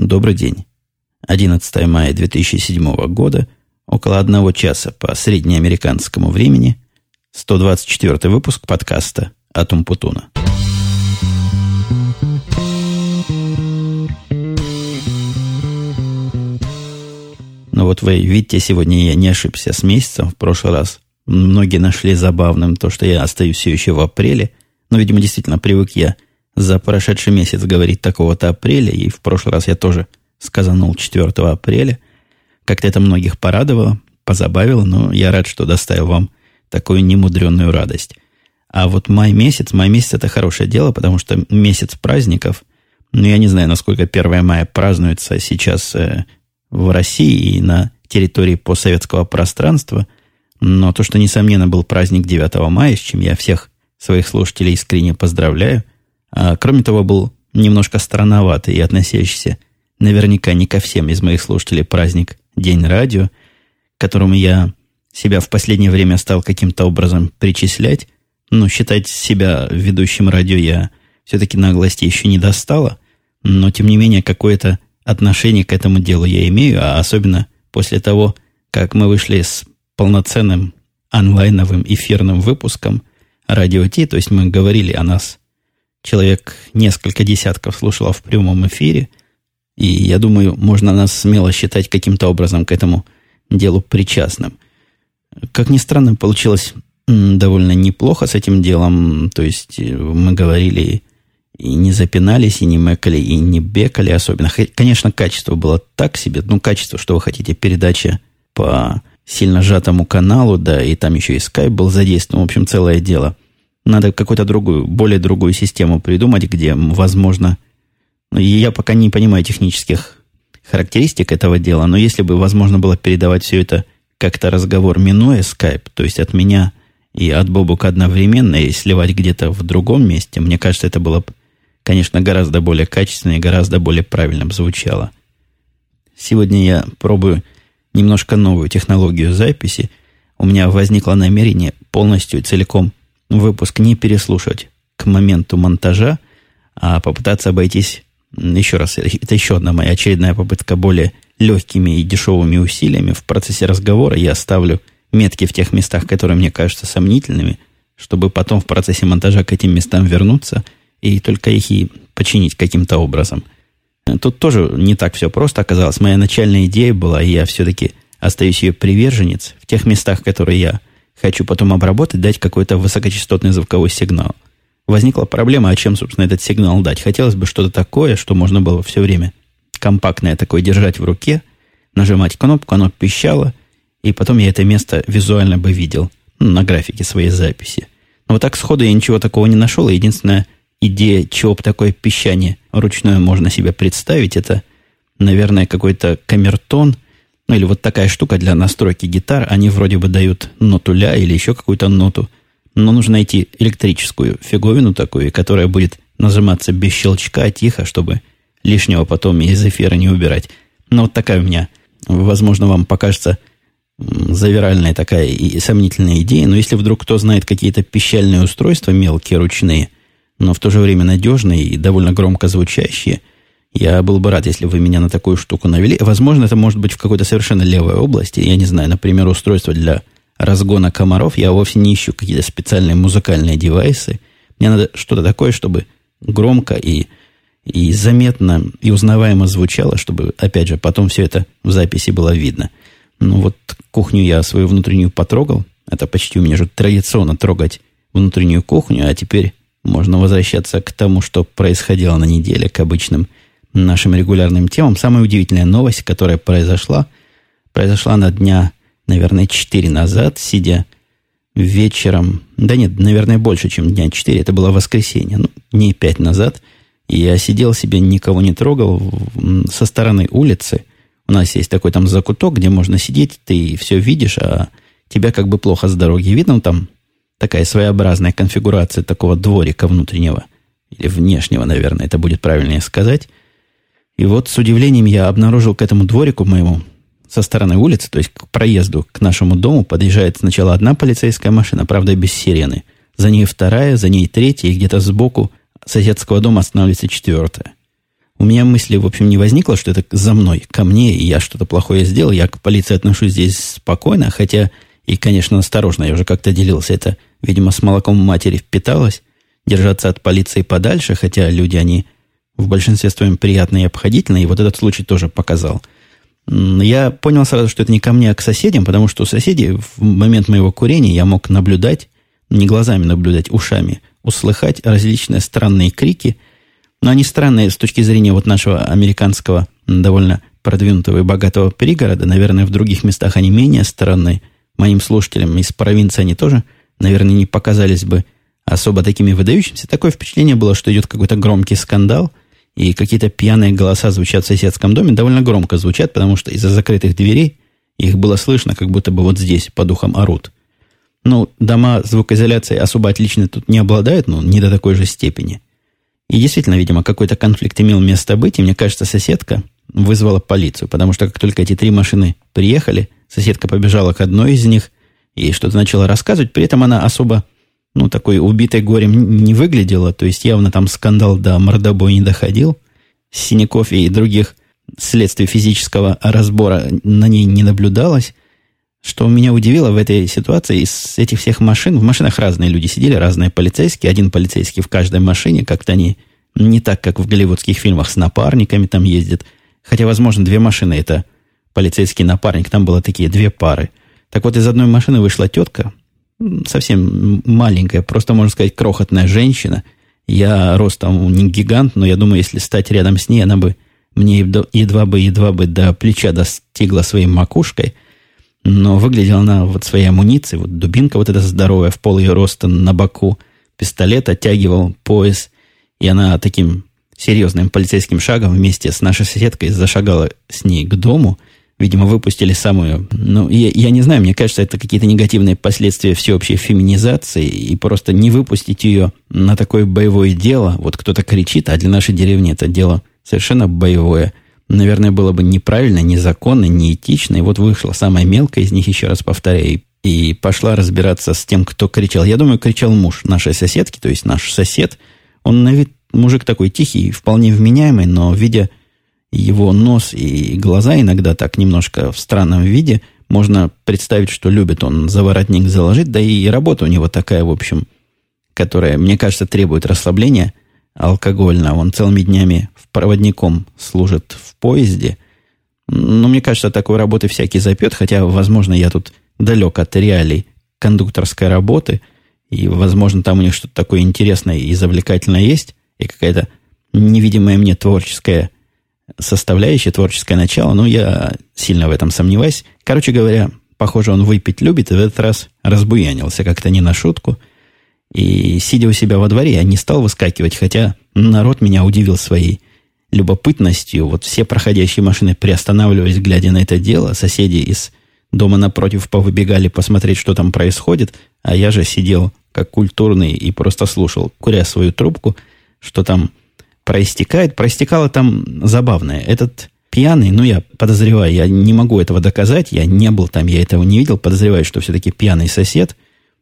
Добрый день. 11 мая 2007 года, около одного часа по среднеамериканскому времени, 124 выпуск подкаста «Атум Путуна». Ну вот вы видите, сегодня я не ошибся с месяцем. В прошлый раз многие нашли забавным то, что я остаюсь все еще в апреле. Но, видимо, действительно привык я – за прошедший месяц говорить такого-то апреля, и в прошлый раз я тоже сказанул 4 апреля. Как-то это многих порадовало, позабавило, но я рад, что доставил вам такую немудренную радость. А вот май месяц, май месяц это хорошее дело, потому что месяц праздников, ну, я не знаю, насколько 1 мая празднуется сейчас э, в России и на территории постсоветского пространства, но то, что, несомненно, был праздник 9 мая, с чем я всех своих слушателей искренне поздравляю, а, кроме того, был немножко странноватый и относящийся наверняка не ко всем из моих слушателей праздник День радио, которому я себя в последнее время стал каким-то образом причислять. Но считать себя ведущим радио я все-таки наглости еще не достала. Но, тем не менее, какое-то отношение к этому делу я имею, а особенно после того, как мы вышли с полноценным онлайновым эфирным выпуском радио Ти, то есть мы говорили о нас человек несколько десятков слушало в прямом эфире. И я думаю, можно нас смело считать каким-то образом к этому делу причастным. Как ни странно, получилось довольно неплохо с этим делом. То есть э, мы говорили и не запинались, и не мэкали, и не бекали особенно. Конечно, качество было так себе. Ну, качество, что вы хотите, передача по сильно сжатому каналу, да, и там еще и скайп был задействован. В общем, целое дело. Надо какую-то другую, более другую систему придумать, где, возможно, ну, я пока не понимаю технических характеристик этого дела, но если бы возможно было передавать все это как-то разговор, минуя Skype, то есть от меня и от Бобука одновременно, и сливать где-то в другом месте, мне кажется, это было, конечно, гораздо более качественно и гораздо более правильно звучало. Сегодня я пробую немножко новую технологию записи. У меня возникло намерение полностью и целиком выпуск не переслушать к моменту монтажа, а попытаться обойтись, еще раз, это еще одна моя очередная попытка более легкими и дешевыми усилиями. В процессе разговора я ставлю метки в тех местах, которые мне кажутся сомнительными, чтобы потом в процессе монтажа к этим местам вернуться и только их и починить каким-то образом. Тут тоже не так все просто оказалось. Моя начальная идея была, и я все-таки остаюсь ее приверженец в тех местах, которые я Хочу потом обработать, дать какой-то высокочастотный звуковой сигнал. Возникла проблема, а чем, собственно, этот сигнал дать. Хотелось бы что-то такое, что можно было все время компактное такое держать в руке, нажимать кнопку, оно пищало, и потом я это место визуально бы видел ну, на графике своей записи. Но вот так сходу я ничего такого не нашел, и единственная идея, чего бы такое пищание ручное можно себе представить, это, наверное, какой-то камертон – ну или вот такая штука для настройки гитар, они вроде бы дают ноту ля или еще какую-то ноту, но нужно найти электрическую фиговину такую, которая будет нажиматься без щелчка, тихо, чтобы лишнего потом из эфира не убирать. Но вот такая у меня, возможно, вам покажется завиральная такая и сомнительная идея, но если вдруг кто знает какие-то пищальные устройства, мелкие, ручные, но в то же время надежные и довольно громко звучащие, я был бы рад, если вы меня на такую штуку навели. Возможно, это может быть в какой-то совершенно левой области. Я не знаю, например, устройство для разгона комаров. Я вовсе не ищу какие-то специальные музыкальные девайсы. Мне надо что-то такое, чтобы громко и, и заметно и узнаваемо звучало, чтобы, опять же, потом все это в записи было видно. Ну вот кухню я свою внутреннюю потрогал. Это почти у меня же традиционно трогать внутреннюю кухню, а теперь можно возвращаться к тому, что происходило на неделе, к обычным нашим регулярным темам. Самая удивительная новость, которая произошла, произошла на дня, наверное, 4 назад, сидя вечером, да нет, наверное, больше, чем дня 4, это было воскресенье, ну, дней 5 назад, я сидел себе, никого не трогал, со стороны улицы, у нас есть такой там закуток, где можно сидеть, ты все видишь, а тебя как бы плохо с дороги. Видно, там такая своеобразная конфигурация такого дворика внутреннего, или внешнего, наверное, это будет правильнее сказать, и вот с удивлением я обнаружил к этому дворику моему со стороны улицы, то есть к проезду к нашему дому, подъезжает сначала одна полицейская машина, правда, без сирены. За ней вторая, за ней третья, и где-то сбоку соседского дома останавливается четвертая. у меня мысли, в общем, не возникло, что это за мной, ко мне, и я что-то плохое сделал. Я к полиции отношусь здесь спокойно, хотя и, конечно, осторожно. Я уже как-то делился. Это, видимо, с молоком матери впиталось. Держаться от полиции подальше, хотя люди, они в большинстве своем приятные и обходительные. И вот этот случай тоже показал. Я понял сразу, что это не ко мне, а к соседям, потому что у соседей в момент моего курения я мог наблюдать, не глазами наблюдать, ушами, услыхать различные странные крики – но они странные с точки зрения вот нашего американского довольно продвинутого и богатого пригорода. Наверное, в других местах они менее странные. Моим слушателям из провинции они тоже, наверное, не показались бы особо такими выдающимися. Такое впечатление было, что идет какой-то громкий скандал, и какие-то пьяные голоса звучат в соседском доме, довольно громко звучат, потому что из-за закрытых дверей их было слышно, как будто бы вот здесь по духам орут. Ну, дома звукоизоляции особо отлично тут не обладают, но не до такой же степени – и действительно, видимо, какой-то конфликт имел место быть, и мне кажется, соседка вызвала полицию, потому что как только эти три машины приехали, соседка побежала к одной из них и что-то начала рассказывать, при этом она особо, ну, такой убитой горем не выглядела, то есть явно там скандал до мордобоя не доходил, синяков и других следствий физического разбора на ней не наблюдалось, что меня удивило в этой ситуации, из этих всех машин, в машинах разные люди сидели, разные полицейские, один полицейский в каждой машине, как-то они не так, как в голливудских фильмах с напарниками там ездят. Хотя, возможно, две машины это полицейский напарник, там было такие две пары. Так вот, из одной машины вышла тетка, совсем маленькая, просто, можно сказать, крохотная женщина. Я ростом не гигант, но я думаю, если стать рядом с ней, она бы мне едва бы, едва бы до плеча достигла своей макушкой – но выглядела она вот своей амуницией, вот дубинка вот эта здоровая, в пол ее роста на боку, пистолет оттягивал пояс, и она таким серьезным полицейским шагом вместе с нашей соседкой зашагала с ней к дому. Видимо, выпустили самую... Ну, я, я не знаю, мне кажется, это какие-то негативные последствия всеобщей феминизации, и просто не выпустить ее на такое боевое дело. Вот кто-то кричит, а для нашей деревни это дело совершенно боевое – наверное, было бы неправильно, незаконно, неэтично. И вот вышла самая мелкая из них, еще раз повторяю, и пошла разбираться с тем, кто кричал. Я думаю, кричал муж нашей соседки, то есть наш сосед. Он на вид мужик такой тихий, вполне вменяемый, но видя его нос и глаза иногда так немножко в странном виде, можно представить, что любит он заворотник заложить, да и работа у него такая, в общем, которая, мне кажется, требует расслабления алкогольного. Он целыми днями проводником служит в поезде. Но мне кажется, такой работы всякий запет, хотя, возможно, я тут далек от реалий кондукторской работы, и, возможно, там у них что-то такое интересное и завлекательное есть, и какая-то невидимая мне творческая составляющая, творческое начало, но я сильно в этом сомневаюсь. Короче говоря, похоже, он выпить любит, и в этот раз разбуянился как-то не на шутку. И, сидя у себя во дворе, я не стал выскакивать, хотя народ меня удивил своей любопытностью. Вот все проходящие машины приостанавливались, глядя на это дело. Соседи из дома напротив повыбегали посмотреть, что там происходит. А я же сидел как культурный и просто слушал, куря свою трубку, что там проистекает. Проистекало там забавное. Этот пьяный, ну, я подозреваю, я не могу этого доказать, я не был там, я этого не видел, подозреваю, что все-таки пьяный сосед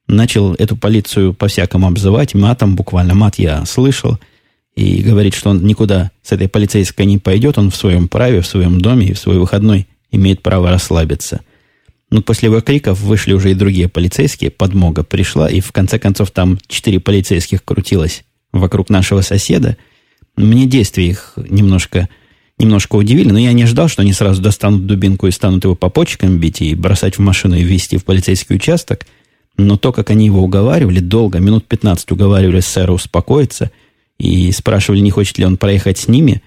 начал эту полицию по-всякому обзывать, матом буквально, мат я слышал – и говорит, что он никуда с этой полицейской не пойдет, он в своем праве, в своем доме и в свой выходной имеет право расслабиться. Но после его криков вышли уже и другие полицейские, подмога пришла, и в конце концов там четыре полицейских крутилось вокруг нашего соседа. Мне действия их немножко, немножко удивили, но я не ожидал, что они сразу достанут дубинку и станут его по почкам бить и бросать в машину и везти в полицейский участок. Но то, как они его уговаривали, долго, минут 15 уговаривали сэра успокоиться – и спрашивали, не хочет ли он проехать с ними,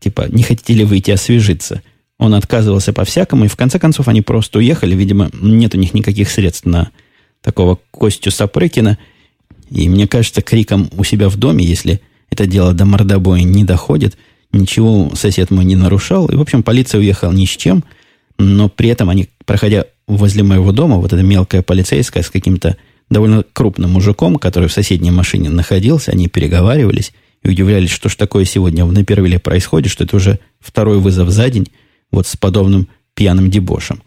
типа, не хотите ли выйти освежиться. Он отказывался по-всякому, и в конце концов они просто уехали. Видимо, нет у них никаких средств на такого Костю Сапрыкина. И мне кажется, криком у себя в доме, если это дело до мордобоя не доходит, ничего сосед мой не нарушал. И, в общем, полиция уехала ни с чем, но при этом они, проходя возле моего дома, вот эта мелкая полицейская с каким-то довольно крупным мужиком, который в соседней машине находился, они переговаривались и удивлялись, что ж такое сегодня в Напервиле происходит, что это уже второй вызов за день вот с подобным пьяным дебошем.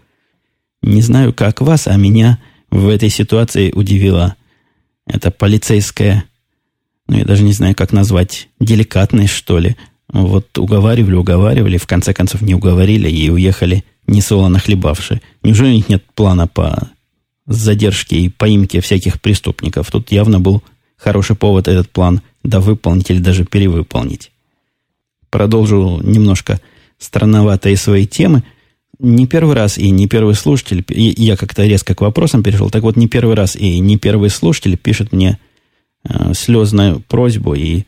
Не знаю, как вас, а меня в этой ситуации удивила эта полицейская, ну, я даже не знаю, как назвать, деликатность, что ли, Вот уговаривали, уговаривали, в конце концов не уговорили и уехали не солоно хлебавши. Неужели у них нет плана по задержке и поимке всяких преступников? Тут явно был хороший повод этот план да выполнить или даже перевыполнить. Продолжу немножко странноватые свои темы. Не первый раз и не первый слушатель, и я как-то резко к вопросам перешел, так вот не первый раз и не первый слушатель пишет мне э, слезную просьбу и,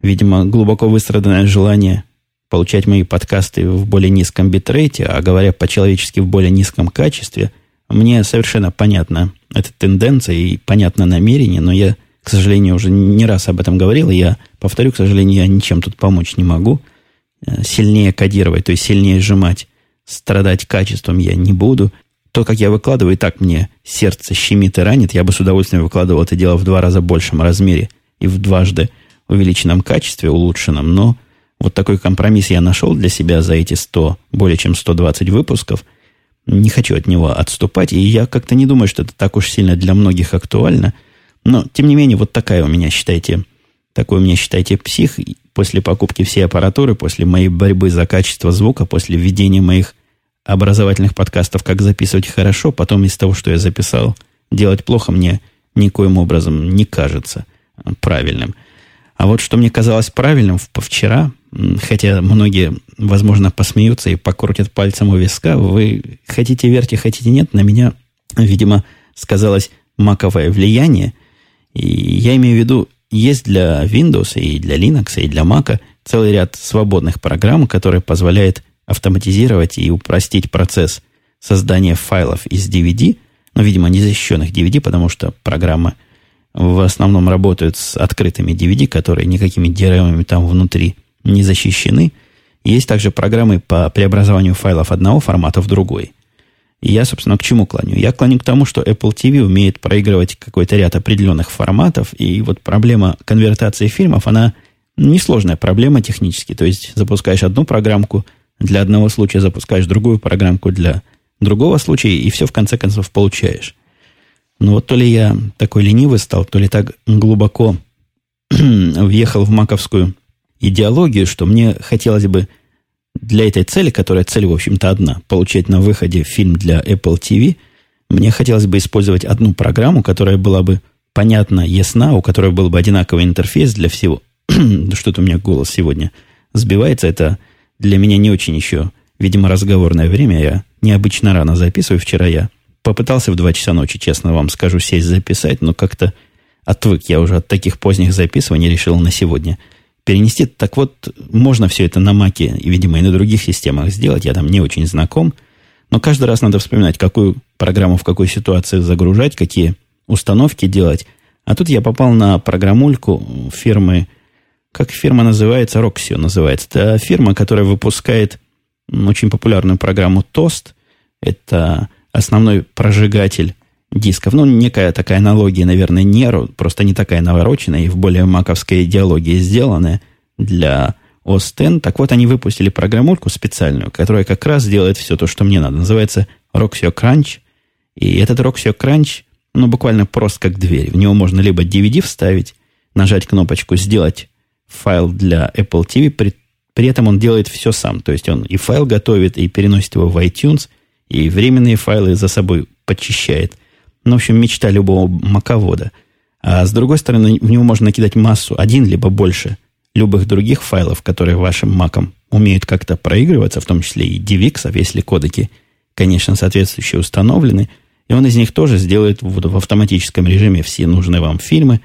видимо, глубоко выстраданное желание получать мои подкасты в более низком битрейте, а говоря по-человечески в более низком качестве, мне совершенно понятна эта тенденция и понятно намерение, но я к сожалению, уже не раз об этом говорил, и я повторю, к сожалению, я ничем тут помочь не могу. Э, сильнее кодировать, то есть сильнее сжимать, страдать качеством я не буду. То, как я выкладываю, и так мне сердце щемит и ранит, я бы с удовольствием выкладывал это дело в два раза большем размере и в дважды увеличенном качестве, улучшенном, но вот такой компромисс я нашел для себя за эти 100, более чем 120 выпусков. Не хочу от него отступать, и я как-то не думаю, что это так уж сильно для многих актуально – но, тем не менее, вот такая у меня, считайте, такой у меня, считайте, псих. После покупки всей аппаратуры, после моей борьбы за качество звука, после введения моих образовательных подкастов, как записывать хорошо, потом из того, что я записал, делать плохо мне никоим образом не кажется правильным. А вот что мне казалось правильным вчера, хотя многие, возможно, посмеются и покрутят пальцем у виска, вы хотите верьте, хотите нет, на меня, видимо, сказалось маковое влияние – и я имею в виду, есть для Windows и для Linux и для Mac целый ряд свободных программ, которые позволяют автоматизировать и упростить процесс создания файлов из DVD, но, видимо, незащищенных DVD, потому что программы в основном работают с открытыми DVD, которые никакими DRM там внутри не защищены. Есть также программы по преобразованию файлов одного формата в другой. И я, собственно, к чему клоню? Я клоню к тому, что Apple TV умеет проигрывать какой-то ряд определенных форматов, и вот проблема конвертации фильмов, она несложная проблема технически. То есть запускаешь одну программку для одного случая, запускаешь другую программку для другого случая, и все в конце концов получаешь. Но вот то ли я такой ленивый стал, то ли так глубоко въехал в маковскую идеологию, что мне хотелось бы для этой цели, которая цель, в общем-то, одна, получать на выходе фильм для Apple TV, мне хотелось бы использовать одну программу, которая была бы понятна, ясна, у которой был бы одинаковый интерфейс для всего. Что-то у меня голос сегодня сбивается. Это для меня не очень еще, видимо, разговорное время. Я необычно рано записываю. Вчера я попытался в 2 часа ночи, честно вам скажу, сесть записать, но как-то отвык я уже от таких поздних записываний, решил на сегодня – перенести. Так вот, можно все это на Маке и, видимо, и на других системах сделать. Я там не очень знаком. Но каждый раз надо вспоминать, какую программу в какой ситуации загружать, какие установки делать. А тут я попал на программульку фирмы, как фирма называется, Roxio называется. Это фирма, которая выпускает очень популярную программу Toast. Это основной прожигатель дисков. Ну, некая такая аналогия, наверное, Неру, просто не такая навороченная и в более маковской идеологии сделанная для OS. Так вот, они выпустили программульку специальную, которая как раз делает все то, что мне надо. Называется Roxio Crunch. И этот Roxio Crunch, ну, буквально просто как дверь. В него можно либо DVD вставить, нажать кнопочку «Сделать файл для Apple TV», при, при этом он делает все сам. То есть он и файл готовит, и переносит его в iTunes, и временные файлы за собой подчищает – ну, в общем, мечта любого маковода. А с другой стороны, в него можно накидать массу, один либо больше любых других файлов, которые вашим маком умеют как-то проигрываться, в том числе и DivX, если кодеки, конечно, соответствующие установлены. И он из них тоже сделает вот в автоматическом режиме все нужные вам фильмы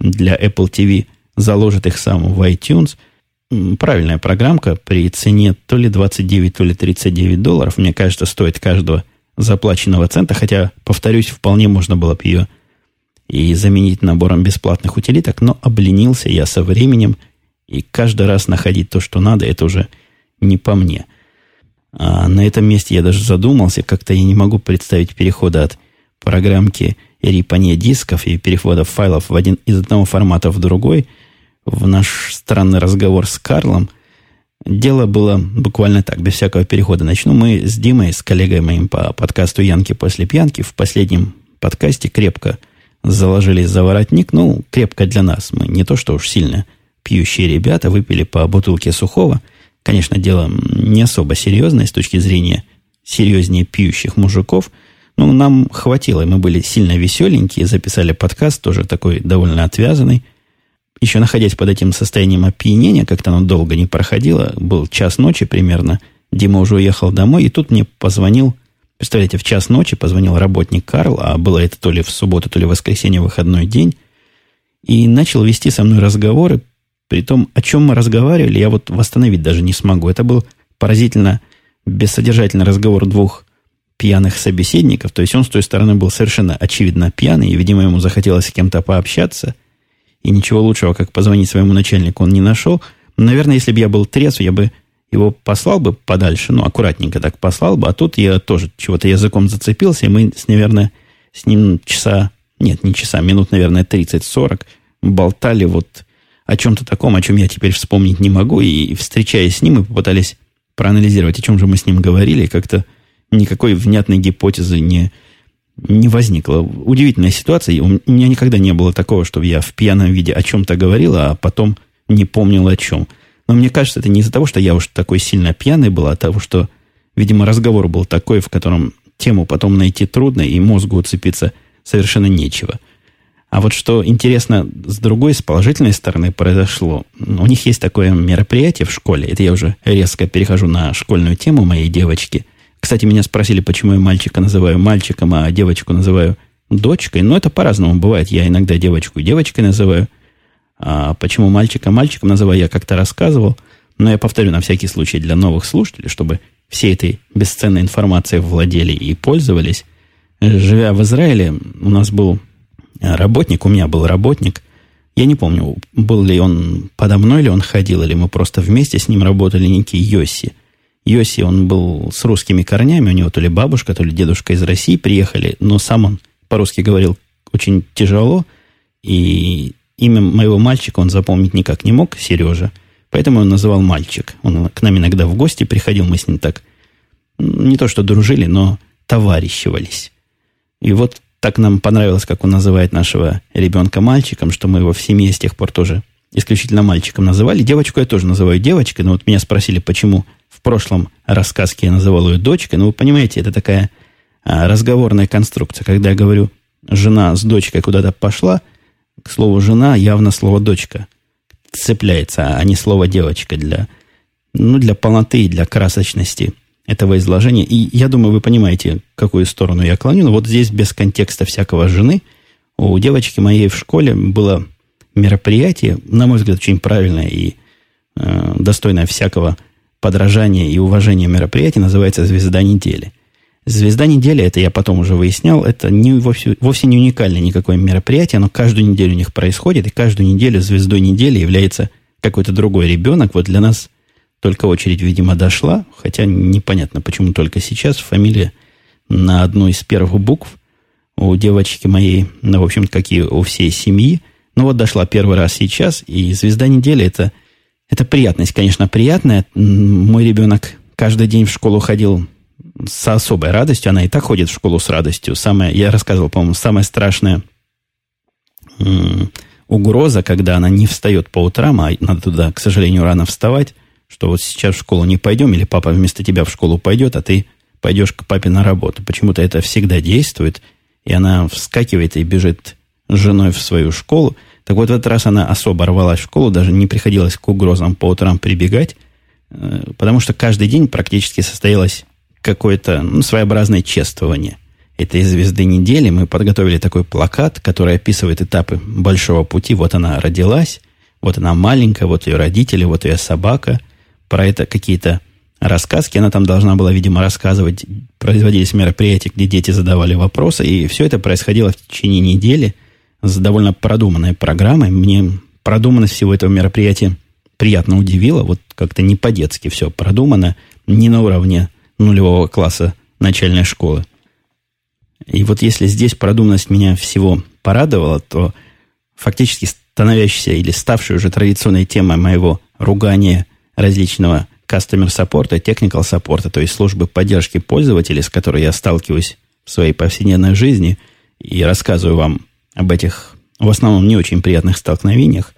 для Apple TV, заложит их сам в iTunes. Правильная программка при цене то ли 29, то ли 39 долларов. Мне кажется, стоит каждого заплаченного цента, хотя, повторюсь, вполне можно было бы ее и заменить набором бесплатных утилиток, но обленился я со временем, и каждый раз находить то, что надо, это уже не по мне. А на этом месте я даже задумался, как-то я не могу представить перехода от программки рипания дисков и перехода файлов в один, из одного формата в другой. В наш странный разговор с Карлом – Дело было буквально так, без всякого перехода. Начну мы с Димой, с коллегой моим по подкасту «Янки после пьянки». В последнем подкасте крепко заложились за воротник. Ну, крепко для нас. Мы не то, что уж сильно пьющие ребята выпили по бутылке сухого. Конечно, дело не особо серьезное с точки зрения серьезнее пьющих мужиков. Но нам хватило, мы были сильно веселенькие, записали подкаст, тоже такой довольно отвязанный. Еще находясь под этим состоянием опьянения, как-то оно долго не проходило, был час ночи примерно, Дима уже уехал домой, и тут мне позвонил, представляете, в час ночи позвонил работник Карл, а было это то ли в субботу, то ли в воскресенье, выходной день, и начал вести со мной разговоры, при том, о чем мы разговаривали, я вот восстановить даже не смогу. Это был поразительно бессодержательный разговор двух пьяных собеседников. То есть он с той стороны был совершенно очевидно пьяный, и, видимо, ему захотелось с кем-то пообщаться. И ничего лучшего, как позвонить своему начальнику, он не нашел. Наверное, если бы я был трезв, я бы его послал бы подальше, ну, аккуратненько так послал бы, а тут я тоже чего-то языком зацепился, и мы, с, наверное, с ним часа, нет, не часа, минут, наверное, 30-40 болтали вот о чем-то таком, о чем я теперь вспомнить не могу, и, встречаясь с ним, мы попытались проанализировать, о чем же мы с ним говорили, как-то никакой внятной гипотезы не, не возникло. Удивительная ситуация. У меня никогда не было такого, чтобы я в пьяном виде о чем-то говорил, а потом не помнил о чем. Но мне кажется, это не из-за того, что я уж такой сильно пьяный был, а того, что, видимо, разговор был такой, в котором тему потом найти трудно, и мозгу уцепиться совершенно нечего – а вот что интересно, с другой, с положительной стороны произошло. У них есть такое мероприятие в школе. Это я уже резко перехожу на школьную тему моей девочки. Кстати, меня спросили, почему я мальчика называю мальчиком, а девочку называю дочкой. Но это по-разному бывает. Я иногда девочку девочкой называю. А почему мальчика мальчиком называю, я как-то рассказывал. Но я повторю на всякий случай для новых слушателей, чтобы всей этой бесценной информацией владели и пользовались. Живя в Израиле, у нас был работник, у меня был работник, я не помню, был ли он подо мной, или он ходил, или мы просто вместе с ним работали, некий Йоси. Йоси, он был с русскими корнями, у него то ли бабушка, то ли дедушка из России приехали, но сам он по-русски говорил очень тяжело, и имя моего мальчика он запомнить никак не мог, Сережа, поэтому он называл мальчик. Он к нам иногда в гости приходил, мы с ним так не то что дружили, но товарищивались. И вот так нам понравилось, как он называет нашего ребенка мальчиком, что мы его в семье с тех пор тоже исключительно мальчиком называли. Девочку я тоже называю девочкой, но вот меня спросили, почему в прошлом рассказке я называл ее дочкой. Ну, вы понимаете, это такая а, разговорная конструкция. Когда я говорю, жена с дочкой куда-то пошла, к слову «жена» явно слово «дочка» цепляется, а не слово «девочка» для, ну, для полноты и для красочности этого изложения. И я думаю, вы понимаете, какую сторону я клоню. Но вот здесь без контекста всякого жены у девочки моей в школе было мероприятие, на мой взгляд, очень правильное и э, достойное всякого подражания и уважения мероприятие, называется «Звезда недели». «Звезда недели», это я потом уже выяснял, это не, вовсе, вовсе не уникальное никакое мероприятие, оно каждую неделю у них происходит, и каждую неделю звездой недели является какой-то другой ребенок. Вот для нас – только очередь, видимо, дошла, хотя непонятно, почему только сейчас. Фамилия на одной из первых букв у девочки моей, ну, в общем, как и у всей семьи. Ну, вот дошла первый раз сейчас, и звезда недели это, это приятность, конечно, приятная. Мой ребенок каждый день в школу ходил с особой радостью. Она и так ходит в школу с радостью. Самое, я рассказывал, по-моему, самая страшная угроза, когда она не встает по утрам, а надо туда, к сожалению, рано вставать, что вот сейчас в школу не пойдем, или папа вместо тебя в школу пойдет, а ты пойдешь к папе на работу. Почему-то это всегда действует, и она вскакивает и бежит с женой в свою школу. Так вот, в этот раз она особо рвалась в школу, даже не приходилось к угрозам по утрам прибегать, э, потому что каждый день практически состоялось какое-то ну, своеобразное чествование этой звезды недели. Мы подготовили такой плакат, который описывает этапы большого пути. Вот она родилась, вот она маленькая, вот ее родители, вот ее собака – про это какие-то рассказки. Она там должна была, видимо, рассказывать. Производились мероприятия, где дети задавали вопросы. И все это происходило в течение недели с довольно продуманной программой. Мне продуманность всего этого мероприятия приятно удивила. Вот как-то не по-детски все продумано. Не на уровне нулевого класса начальной школы. И вот если здесь продуманность меня всего порадовала, то фактически становящаяся или ставшая уже традиционной темой моего ругания различного customer support, technical support, то есть службы поддержки пользователей, с которой я сталкиваюсь в своей повседневной жизни и рассказываю вам об этих, в основном, не очень приятных столкновениях.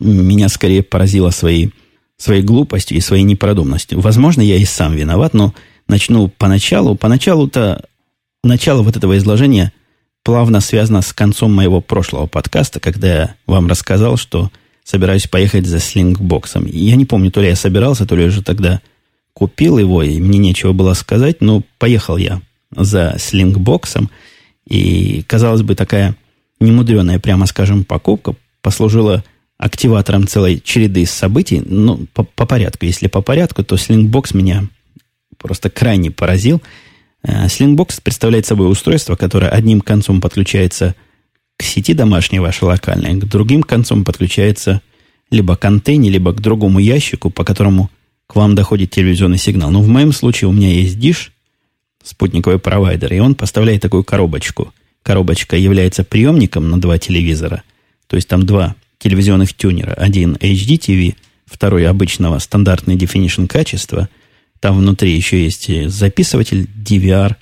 меня скорее поразило своей, своей глупостью и своей непродуманностью. Возможно, я и сам виноват, но начну поначалу. Поначалу-то начало вот этого изложения плавно связано с концом моего прошлого подкаста, когда я вам рассказал, что собираюсь поехать за слингбоксом. Я не помню, то ли я собирался, то ли я уже тогда купил его, и мне нечего было сказать, но поехал я за слингбоксом. И, казалось бы, такая немудреная, прямо скажем, покупка послужила активатором целой череды событий. Ну, по, по порядку. Если по порядку, то слингбокс меня просто крайне поразил. Слингбокс представляет собой устройство, которое одним концом подключается к сети домашней вашей локальной, к другим концом подключается либо к антенне, либо к другому ящику, по которому к вам доходит телевизионный сигнал. Но в моем случае у меня есть Dish, спутниковый провайдер, и он поставляет такую коробочку. Коробочка является приемником на два телевизора. То есть там два телевизионных тюнера. Один HD TV, второй обычного стандартный definition качества. Там внутри еще есть записыватель DVR,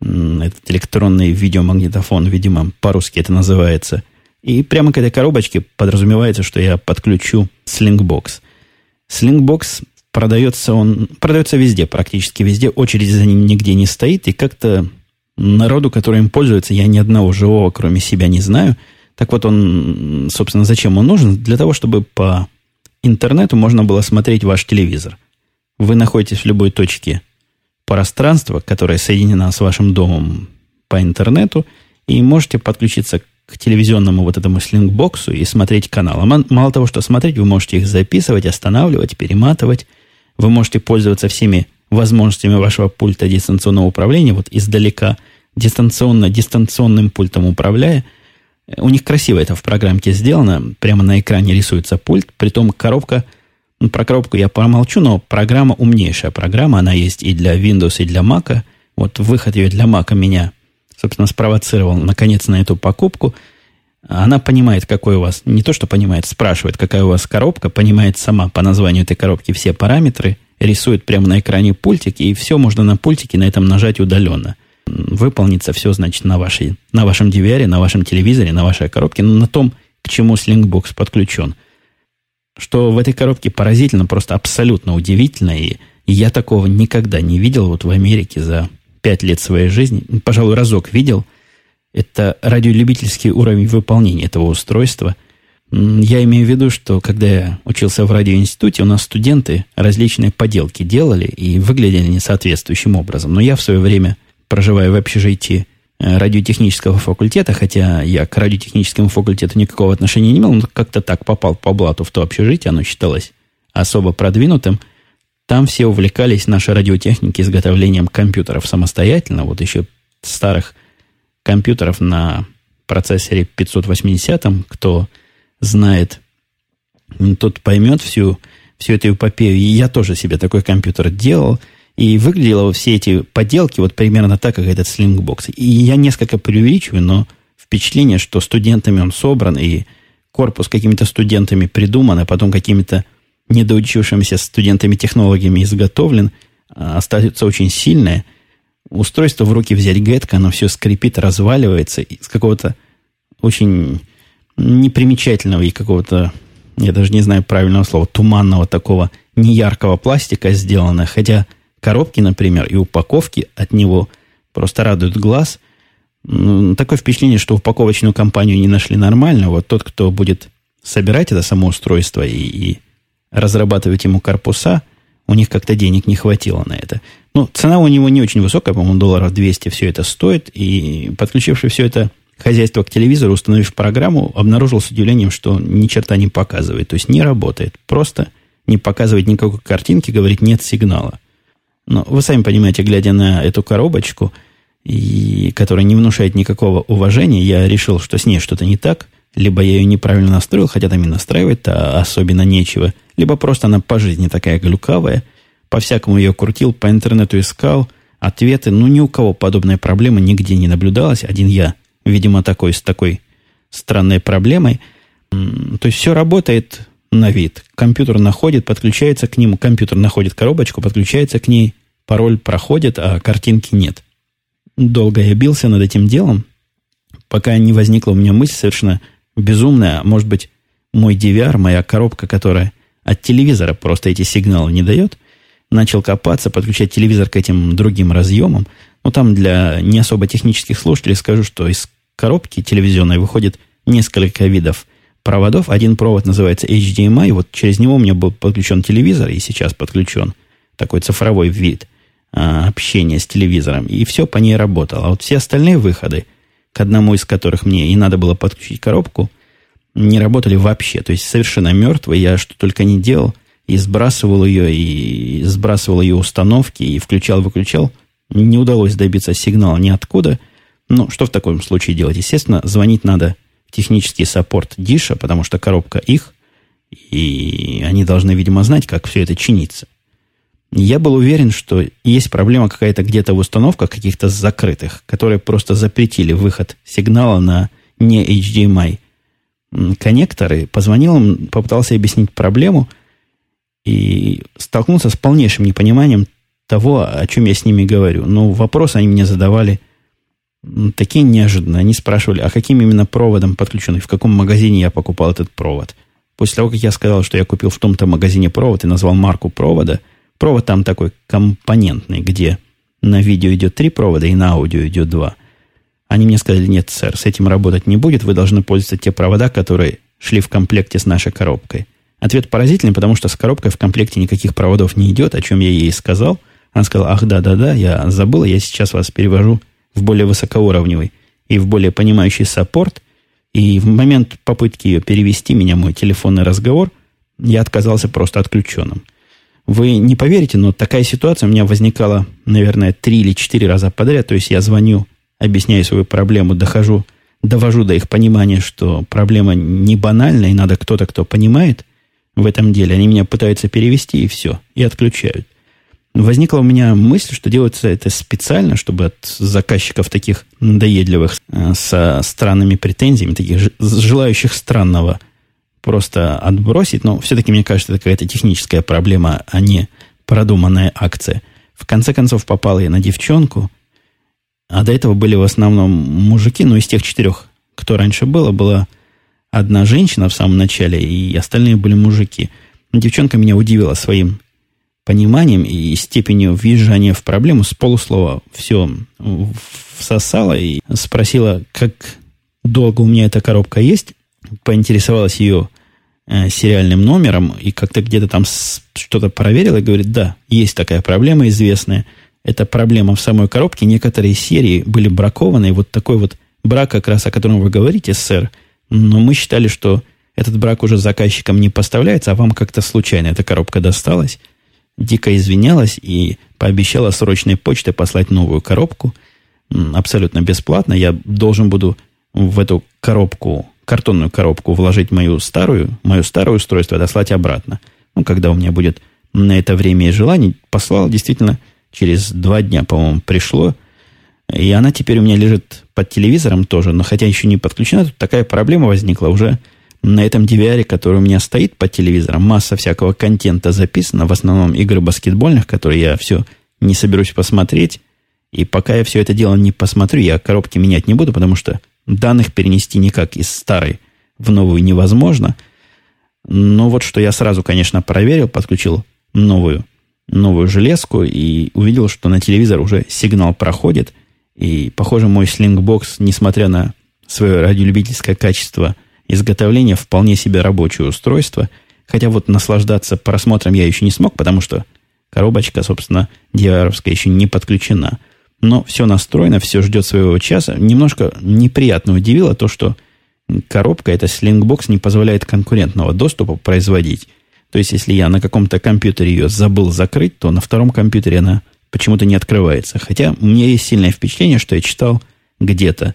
этот электронный видеомагнитофон, видимо, по-русски это называется. И прямо к этой коробочке подразумевается, что я подключу Slingbox. Slingbox продается он продается везде, практически везде. Очередь за ним нигде не стоит. И как-то народу, который им пользуется, я ни одного живого, кроме себя, не знаю. Так вот, он, собственно, зачем он нужен? Для того, чтобы по интернету можно было смотреть ваш телевизор. Вы находитесь в любой точке пространства, которое соединено с вашим домом по интернету, и можете подключиться к телевизионному вот этому слингбоксу и смотреть каналы. Мало того, что смотреть, вы можете их записывать, останавливать, перематывать. Вы можете пользоваться всеми возможностями вашего пульта дистанционного управления, вот издалека, дистанционно, дистанционным пультом управляя. У них красиво это в программке сделано. Прямо на экране рисуется пульт. Притом коробка – ну, про коробку я помолчу, но программа умнейшая программа. Она есть и для Windows, и для Mac. Вот выход ее для Mac меня, собственно, спровоцировал наконец на эту покупку. Она понимает, какой у вас, не то что понимает, спрашивает, какая у вас коробка, понимает сама по названию этой коробки все параметры, рисует прямо на экране пультик, и все можно на пультике на этом нажать удаленно. Выполнится все, значит, на, вашей, на вашем DVR, на вашем телевизоре, на вашей коробке, на том, к чему Slingbox подключен – что в этой коробке поразительно, просто абсолютно удивительно, и я такого никогда не видел вот в Америке за пять лет своей жизни. Пожалуй, разок видел. Это радиолюбительский уровень выполнения этого устройства. Я имею в виду, что когда я учился в радиоинституте, у нас студенты различные поделки делали и выглядели несоответствующим образом. Но я в свое время, проживая в общежитии Э, радиотехнического факультета, хотя я к радиотехническому факультету никакого отношения не имел, но как-то так попал по блату в то общежитие, оно считалось особо продвинутым. Там все увлекались нашей радиотехники изготовлением компьютеров самостоятельно, вот еще старых компьютеров на процессоре 580, кто знает, тот поймет всю, всю эту эпопею. И я тоже себе такой компьютер делал – и выглядело все эти поделки вот примерно так, как этот слингбокс. И я несколько преувеличиваю, но впечатление, что студентами он собран, и корпус какими-то студентами придуман, а потом какими-то недоучившимися студентами-технологами изготовлен, а, остается очень сильное. Устройство в руки взять гетка, оно все скрипит, разваливается из какого-то очень непримечательного и какого-то, я даже не знаю правильного слова, туманного такого неяркого пластика сделано, хотя коробки, например, и упаковки от него просто радуют глаз. Такое впечатление, что упаковочную компанию не нашли нормально. Вот тот, кто будет собирать это само устройство и, и разрабатывать ему корпуса, у них как-то денег не хватило на это. Ну, цена у него не очень высокая, по-моему, долларов 200 все это стоит. И подключивший все это хозяйство к телевизору, установив программу, обнаружил с удивлением, что ни черта не показывает. То есть не работает. Просто не показывает никакой картинки, говорит, нет сигнала. Но вы сами понимаете, глядя на эту коробочку, и, которая не внушает никакого уважения, я решил, что с ней что-то не так. Либо я ее неправильно настроил, хотя там и настраивать-то особенно нечего. Либо просто она по жизни такая глюкавая. По-всякому ее крутил, по интернету искал. Ответы, ну, ни у кого подобной проблемы нигде не наблюдалось. Один я, видимо, такой с такой странной проблемой. То есть все работает на вид. Компьютер находит, подключается к нему. Компьютер находит коробочку, подключается к ней пароль проходит, а картинки нет. Долго я бился над этим делом, пока не возникла у меня мысль совершенно безумная, может быть, мой DVR, моя коробка, которая от телевизора просто эти сигналы не дает, начал копаться, подключать телевизор к этим другим разъемам. Но там для не особо технических слушателей скажу, что из коробки телевизионной выходит несколько видов проводов. Один провод называется HDMI, вот через него у меня был подключен телевизор, и сейчас подключен такой цифровой вид а, общения с телевизором, и все по ней работало. А вот все остальные выходы, к одному из которых мне и надо было подключить коробку, не работали вообще. То есть совершенно мертвые. Я что только не делал. И сбрасывал ее, и сбрасывал ее установки, и включал-выключал. Не удалось добиться сигнала ниоткуда. Ну, что в таком случае делать? Естественно, звонить надо технический саппорт Диша, потому что коробка их, и они должны, видимо, знать, как все это чинится. Я был уверен, что есть проблема какая-то где-то в установках каких-то закрытых, которые просто запретили выход сигнала на не HDMI коннекторы, позвонил им, попытался объяснить проблему и столкнулся с полнейшим непониманием того, о чем я с ними говорю. Но вопросы они мне задавали такие неожиданные. Они спрашивали, а каким именно проводом подключен, и в каком магазине я покупал этот провод. После того, как я сказал, что я купил в том-то магазине провод и назвал марку провода, провод там такой компонентный, где на видео идет три провода и на аудио идет два. Они мне сказали, нет, сэр, с этим работать не будет, вы должны пользоваться те провода, которые шли в комплекте с нашей коробкой. Ответ поразительный, потому что с коробкой в комплекте никаких проводов не идет, о чем я ей сказал. Она сказала, ах, да-да-да, я забыла, я сейчас вас перевожу в более высокоуровневый и в более понимающий саппорт. И в момент попытки ее перевести меня, мой телефонный разговор, я отказался просто отключенным. Вы не поверите, но такая ситуация у меня возникала, наверное, три или четыре раза подряд. То есть я звоню объясняю свою проблему, дохожу, довожу до их понимания, что проблема не банальная, и надо кто-то, кто понимает в этом деле. Они меня пытаются перевести, и все, и отключают. Возникла у меня мысль, что делается это специально, чтобы от заказчиков таких надоедливых, э, со странными претензиями, таких желающих странного, просто отбросить. Но все-таки, мне кажется, это какая-то техническая проблема, а не продуманная акция. В конце концов, попал я на девчонку, а до этого были в основном мужики, но из тех четырех, кто раньше было, была одна женщина в самом начале, и остальные были мужики. Девчонка меня удивила своим пониманием и степенью въезжания в проблему. С полуслова все всосала и спросила, как долго у меня эта коробка есть. Поинтересовалась ее э, сериальным номером и как-то где-то там что-то проверила и говорит, да, есть такая проблема известная – это проблема в самой коробке. Некоторые серии были бракованы. И вот такой вот брак, как раз о котором вы говорите, сэр. Но мы считали, что этот брак уже заказчикам не поставляется, а вам как-то случайно эта коробка досталась. Дико извинялась и пообещала срочной почтой послать новую коробку. Абсолютно бесплатно. Я должен буду в эту коробку, картонную коробку вложить мою старую, мое старое устройство дослать обратно. Ну, когда у меня будет на это время и желание, послал действительно через два дня, по-моему, пришло. И она теперь у меня лежит под телевизором тоже, но хотя еще не подключена, тут такая проблема возникла уже на этом DVR, который у меня стоит под телевизором. Масса всякого контента записана, в основном игры баскетбольных, которые я все не соберусь посмотреть. И пока я все это дело не посмотрю, я коробки менять не буду, потому что данных перенести никак из старой в новую невозможно. Но вот что я сразу, конечно, проверил, подключил новую новую железку и увидел, что на телевизор уже сигнал проходит. И, похоже, мой слингбокс, несмотря на свое радиолюбительское качество изготовления, вполне себе рабочее устройство. Хотя вот наслаждаться просмотром я еще не смог, потому что коробочка, собственно, dvr еще не подключена. Но все настроено, все ждет своего часа. Немножко неприятно удивило то, что коробка, это слингбокс, не позволяет конкурентного доступа производить. То есть, если я на каком-то компьютере ее забыл закрыть, то на втором компьютере она почему-то не открывается. Хотя у меня есть сильное впечатление, что я читал где-то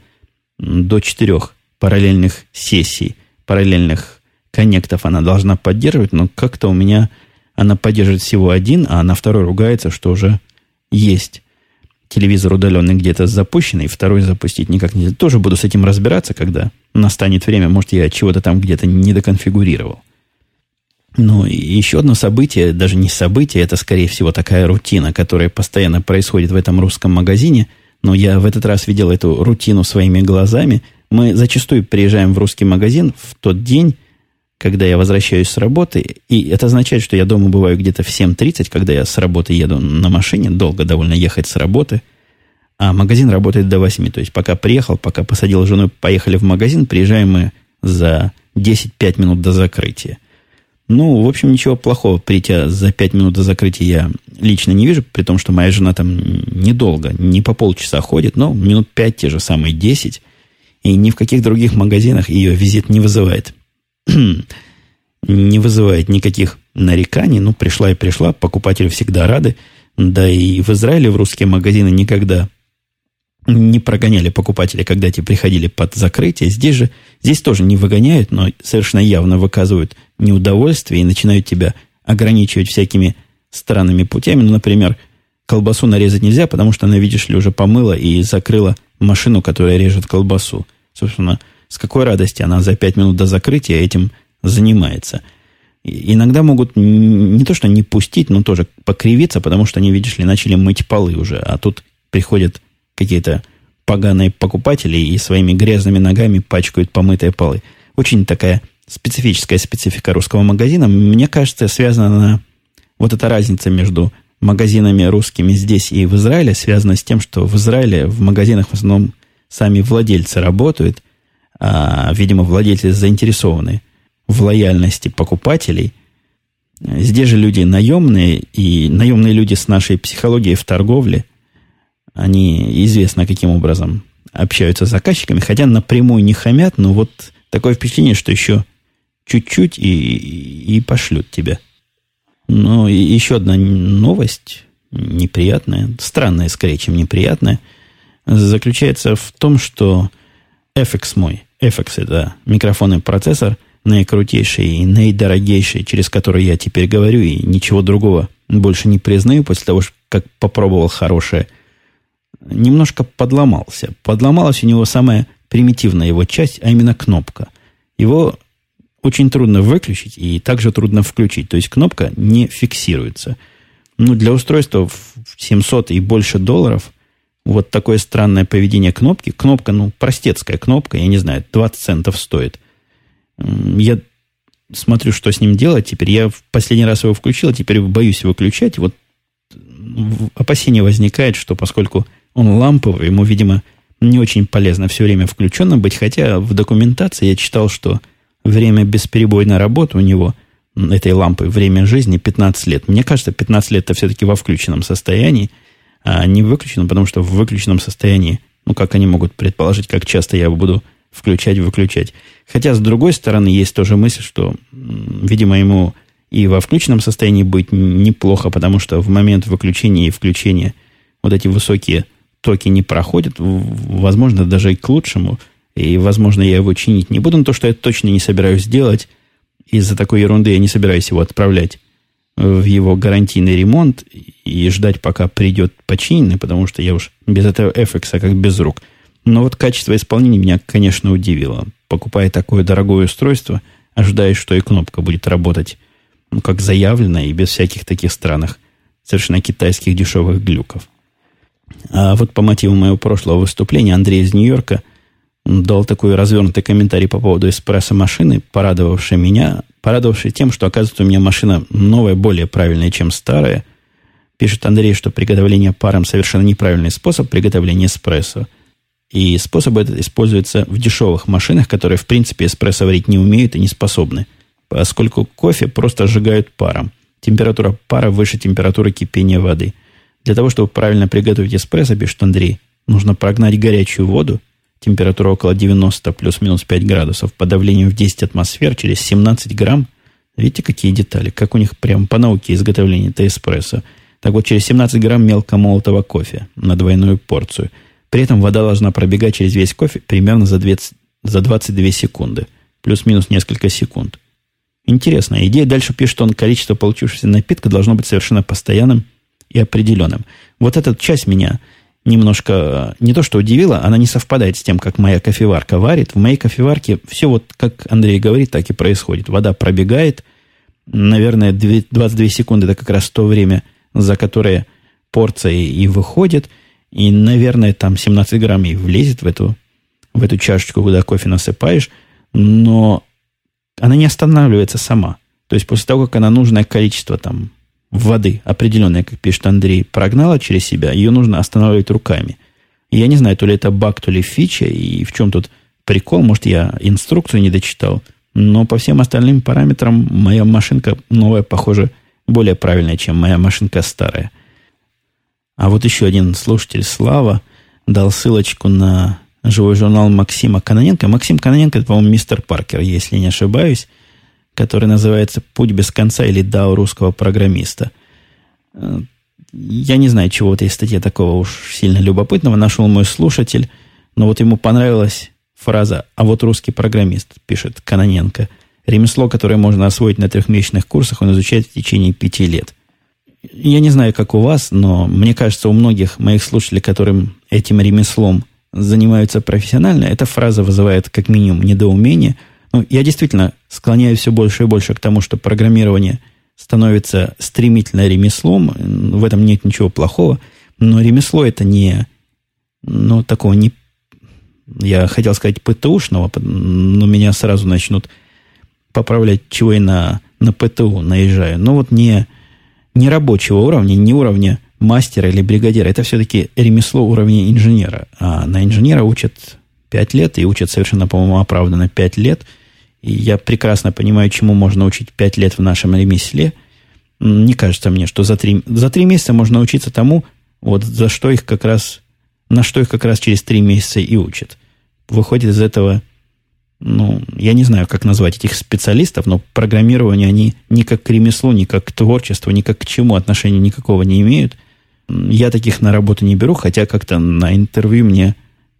до четырех параллельных сессий, параллельных коннектов она должна поддерживать, но как-то у меня она поддерживает всего один, а на второй ругается, что уже есть телевизор удаленный где-то запущенный, второй запустить никак нельзя. Тоже буду с этим разбираться, когда настанет время. Может, я чего-то там где-то не доконфигурировал. Ну, и еще одно событие, даже не событие, это, скорее всего, такая рутина, которая постоянно происходит в этом русском магазине. Но я в этот раз видел эту рутину своими глазами. Мы зачастую приезжаем в русский магазин в тот день, когда я возвращаюсь с работы, и это означает, что я дома бываю где-то в 7.30, когда я с работы еду на машине, долго довольно ехать с работы, а магазин работает до 8. То есть пока приехал, пока посадил жену, поехали в магазин, приезжаем мы за 10-5 минут до закрытия. Ну, в общем, ничего плохого прийти за 5 минут до закрытия я лично не вижу, при том, что моя жена там недолго, не по полчаса ходит, но минут 5, те же самые 10, и ни в каких других магазинах ее визит не вызывает не вызывает никаких нареканий. Ну, пришла и пришла, покупатели всегда рады. Да и в Израиле в русские магазины никогда не прогоняли покупателей, когда те приходили под закрытие. Здесь же, здесь тоже не выгоняют, но совершенно явно выказывают неудовольствие и начинают тебя ограничивать всякими странными путями. Ну, например, колбасу нарезать нельзя, потому что она, видишь ли, уже помыла и закрыла машину, которая режет колбасу. Собственно, с какой радости она за пять минут до закрытия этим занимается. иногда могут не то, что не пустить, но тоже покривиться, потому что они, видишь ли, начали мыть полы уже, а тут приходят какие-то поганые покупатели и своими грязными ногами пачкают помытые полы. Очень такая специфическая специфика русского магазина. Мне кажется, связана она, вот эта разница между магазинами русскими здесь и в Израиле связана с тем, что в Израиле в магазинах в основном сами владельцы работают, а, видимо, владельцы заинтересованы в лояльности покупателей. Здесь же люди наемные, и наемные люди с нашей психологией в торговле, они известно каким образом общаются с заказчиками, хотя напрямую не хамят, но вот такое впечатление, что еще чуть-чуть и, и пошлют тебя. Ну, и еще одна новость неприятная, странная скорее, чем неприятная, заключается в том, что FX мой, FX это микрофонный процессор, наикрутейший и наидорогейший, через который я теперь говорю, и ничего другого больше не признаю после того, как попробовал хорошее, немножко подломался. Подломалась у него самая примитивная его часть, а именно кнопка. Его очень трудно выключить и также трудно включить. То есть кнопка не фиксируется. Ну, для устройства в 700 и больше долларов вот такое странное поведение кнопки. Кнопка, ну, простецкая кнопка, я не знаю, 20 центов стоит. Я смотрю, что с ним делать теперь. Я в последний раз его включил, а теперь боюсь выключать. Вот опасение возникает, что поскольку он ламповый, ему, видимо, не очень полезно все время включенным быть, хотя в документации я читал, что время бесперебойной работы у него, этой лампы, время жизни 15 лет. Мне кажется, 15 лет это все-таки во включенном состоянии, не выключенном, потому что в выключенном состоянии, ну, как они могут предположить, как часто я буду включать, выключать. Хотя, с другой стороны, есть тоже мысль, что, видимо, ему и во включенном состоянии быть неплохо, потому что в момент выключения и включения вот эти высокие токи не проходят, возможно, даже и к лучшему, и, возможно, я его чинить не буду, но то, что я точно не собираюсь делать, из-за такой ерунды я не собираюсь его отправлять в его гарантийный ремонт и ждать, пока придет починенный, потому что я уж без этого FX как без рук – но вот качество исполнения меня, конечно, удивило. Покупая такое дорогое устройство, ожидаешь, что и кнопка будет работать, ну, как заявлено, и без всяких таких странных, совершенно китайских дешевых глюков. А вот по мотиву моего прошлого выступления Андрей из Нью-Йорка дал такой развернутый комментарий по поводу эспрессо-машины, порадовавший меня, порадовавший тем, что, оказывается, у меня машина новая, более правильная, чем старая. Пишет Андрей, что приготовление паром совершенно неправильный способ приготовления эспрессо – и способ этот используется в дешевых машинах, которые, в принципе, эспрессо варить не умеют и не способны, поскольку кофе просто сжигают паром. Температура пара выше температуры кипения воды. Для того, чтобы правильно приготовить эспрессо, пишет Андрей, нужно прогнать горячую воду, температура около 90 плюс-минус 5 градусов, по давлению в 10 атмосфер через 17 грамм. Видите, какие детали, как у них прям по науке изготовления это эспрессо. Так вот, через 17 грамм мелко молотого кофе на двойную порцию – при этом вода должна пробегать через весь кофе примерно за, 20, за 22 секунды. Плюс-минус несколько секунд. Интересная идея. Дальше пишет, что он количество получившегося напитка должно быть совершенно постоянным и определенным. Вот эта часть меня немножко не то что удивила, она не совпадает с тем, как моя кофеварка варит. В моей кофеварке все вот, как Андрей говорит, так и происходит. Вода пробегает, наверное, 22 секунды это как раз то время, за которое порция и выходит – и, наверное, там 17 грамм и влезет в эту, в эту чашечку, куда кофе насыпаешь. Но она не останавливается сама. То есть после того, как она нужное количество там воды определенное, как пишет Андрей, прогнала через себя, ее нужно останавливать руками. Я не знаю, то ли это баг, то ли фича, и в чем тут прикол, может, я инструкцию не дочитал, но по всем остальным параметрам моя машинка новая, похоже, более правильная, чем моя машинка старая. А вот еще один слушатель Слава дал ссылочку на живой журнал Максима Каноненко. Максим Каноненко, это, по-моему, мистер Паркер, если не ошибаюсь, который называется «Путь без конца» или «Дао русского программиста». Я не знаю, чего в этой статье такого уж сильно любопытного нашел мой слушатель, но вот ему понравилась фраза «А вот русский программист», пишет Каноненко. Ремесло, которое можно освоить на трехмесячных курсах, он изучает в течение пяти лет. Я не знаю, как у вас, но мне кажется, у многих моих слушателей, которым этим ремеслом занимаются профессионально, эта фраза вызывает как минимум недоумение. Ну, я действительно склоняюсь все больше и больше к тому, что программирование становится стремительно ремеслом. В этом нет ничего плохого. Но ремесло это не, ну, такого не, я хотел сказать ПТУшного, но меня сразу начнут поправлять, чего я на, на ПТУ наезжаю. Но вот не, не рабочего уровня, не уровня мастера или бригадира. Это все-таки ремесло уровня инженера. А на инженера учат 5 лет, и учат совершенно, по-моему, оправданно 5 лет. И я прекрасно понимаю, чему можно учить 5 лет в нашем ремесле. Не кажется мне, что за 3, за 3 месяца можно учиться тому, вот за что их как раз, на что их как раз через 3 месяца и учат. Выходит из этого, ну, я не знаю, как назвать этих специалистов, но программирование они ни как к ремеслу, ни как к творчеству, ни как к чему отношения никакого не имеют. Я таких на работу не беру, хотя как-то на интервью мне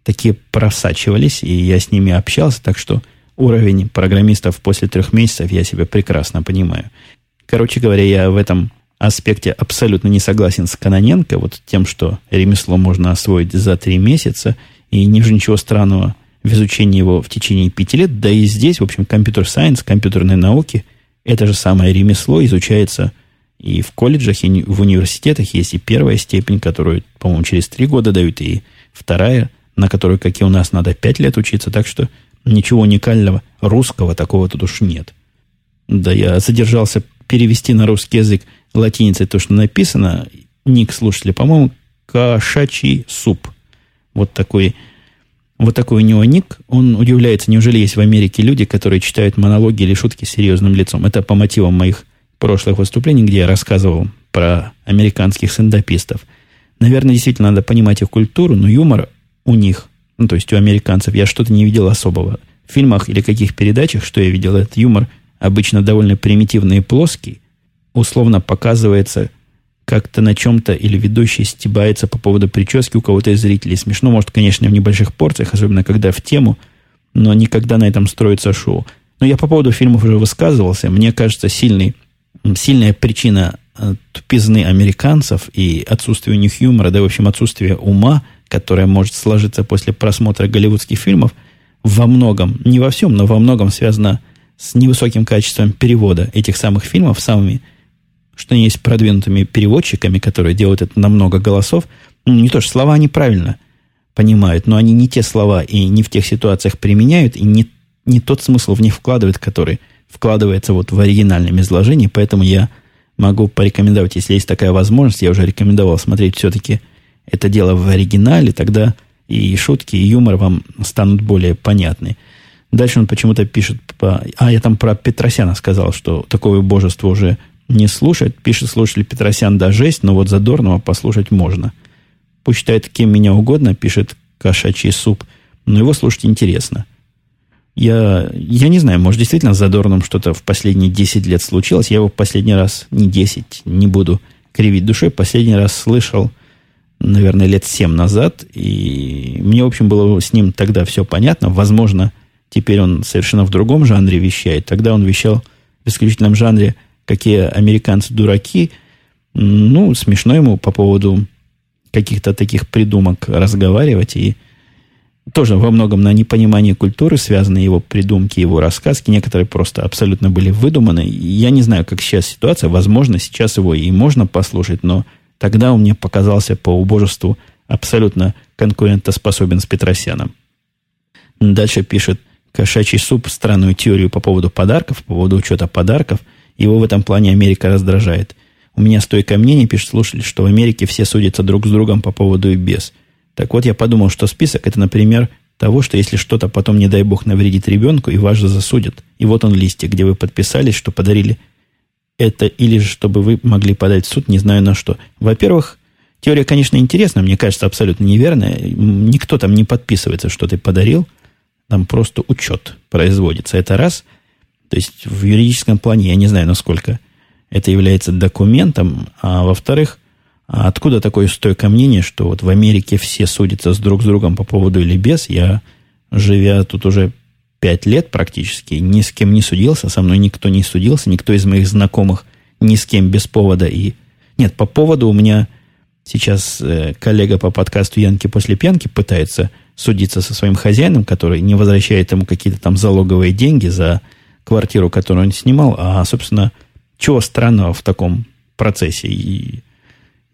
такие просачивались, и я с ними общался, так что уровень программистов после трех месяцев я себя прекрасно понимаю. Короче говоря, я в этом аспекте абсолютно не согласен с Каноненко, вот тем, что ремесло можно освоить за три месяца, и не вижу ничего странного в изучении его в течение пяти лет, да и здесь, в общем, компьютер-сайенс, компьютерные науки, это же самое ремесло изучается – и в колледжах, и в университетах. Есть и первая степень, которую, по-моему, через три года дают, и вторая, на которую, как и у нас, надо пять лет учиться. Так что ничего уникального русского такого тут уж нет. Да, я задержался перевести на русский язык латиницей то, что написано. Ник слушатели, по-моему, кошачий суп. Вот такой, вот такой у него ник. Он удивляется, неужели есть в Америке люди, которые читают монологи или шутки с серьезным лицом. Это по мотивам моих прошлых выступлений, где я рассказывал про американских сендапистов. Наверное, действительно надо понимать их культуру, но юмор у них, ну, то есть у американцев, я что-то не видел особого. В фильмах или каких передачах, что я видел, этот юмор обычно довольно примитивный и плоский, условно показывается как-то на чем-то или ведущий стебается по поводу прически у кого-то из зрителей. Смешно, может, конечно, в небольших порциях, особенно когда в тему, но никогда на этом строится шоу. Но я по поводу фильмов уже высказывался. Мне кажется, сильный сильная причина э, тупизны американцев и отсутствия у них юмора, да, в общем, отсутствия ума, которое может сложиться после просмотра голливудских фильмов, во многом, не во всем, но во многом связано с невысоким качеством перевода этих самых фильмов, самыми, что они есть продвинутыми переводчиками, которые делают это на много голосов. Ну, не то, что слова они правильно понимают, но они не те слова и не в тех ситуациях применяют, и не, не тот смысл в них вкладывают, который – вкладывается вот в оригинальном изложении, поэтому я могу порекомендовать, если есть такая возможность, я уже рекомендовал смотреть все-таки это дело в оригинале, тогда и шутки, и юмор вам станут более понятны. Дальше он почему-то пишет, по... а я там про Петросяна сказал, что такое божество уже не слушает. Пишет слушатель Петросян, да жесть, но вот Задорнова послушать можно. Пусть считает кем меня угодно, пишет кошачий суп, но его слушать интересно – я, я не знаю, может, действительно с Задорном что-то в последние 10 лет случилось. Я его последний раз, не 10, не буду кривить душой, последний раз слышал, наверное, лет 7 назад. И мне, в общем, было с ним тогда все понятно. Возможно, теперь он совершенно в другом жанре вещает. Тогда он вещал в исключительном жанре, какие американцы дураки. Ну, смешно ему по поводу каких-то таких придумок разговаривать. И тоже во многом на непонимании культуры связаны его придумки, его рассказки. Некоторые просто абсолютно были выдуманы. Я не знаю, как сейчас ситуация. Возможно, сейчас его и можно послушать, но тогда он мне показался по убожеству абсолютно конкурентоспособен с Петросяном. Дальше пишет кошачий суп странную теорию по поводу подарков, по поводу учета подарков. Его в этом плане Америка раздражает. У меня стойкое мнение, пишет слушатель, что в Америке все судятся друг с другом по поводу и без. Так вот, я подумал, что список это, например, того, что если что-то потом, не дай бог, навредит ребенку, и вас же засудят. И вот он листик, где вы подписались, что подарили это, или же чтобы вы могли подать в суд, не знаю на что. Во-первых, теория, конечно, интересная, мне кажется, абсолютно неверная. Никто там не подписывается, что ты подарил. Там просто учет производится. Это раз. То есть в юридическом плане я не знаю, насколько это является документом. А во-вторых, откуда такое стойкое мнение, что вот в Америке все судятся с друг с другом по поводу или без? Я, живя тут уже пять лет практически, ни с кем не судился, со мной никто не судился, никто из моих знакомых ни с кем без повода. И нет, по поводу у меня сейчас э, коллега по подкасту Янки после пьянки пытается судиться со своим хозяином, который не возвращает ему какие-то там залоговые деньги за квартиру, которую он снимал. А, собственно, чего странного в таком процессе? И,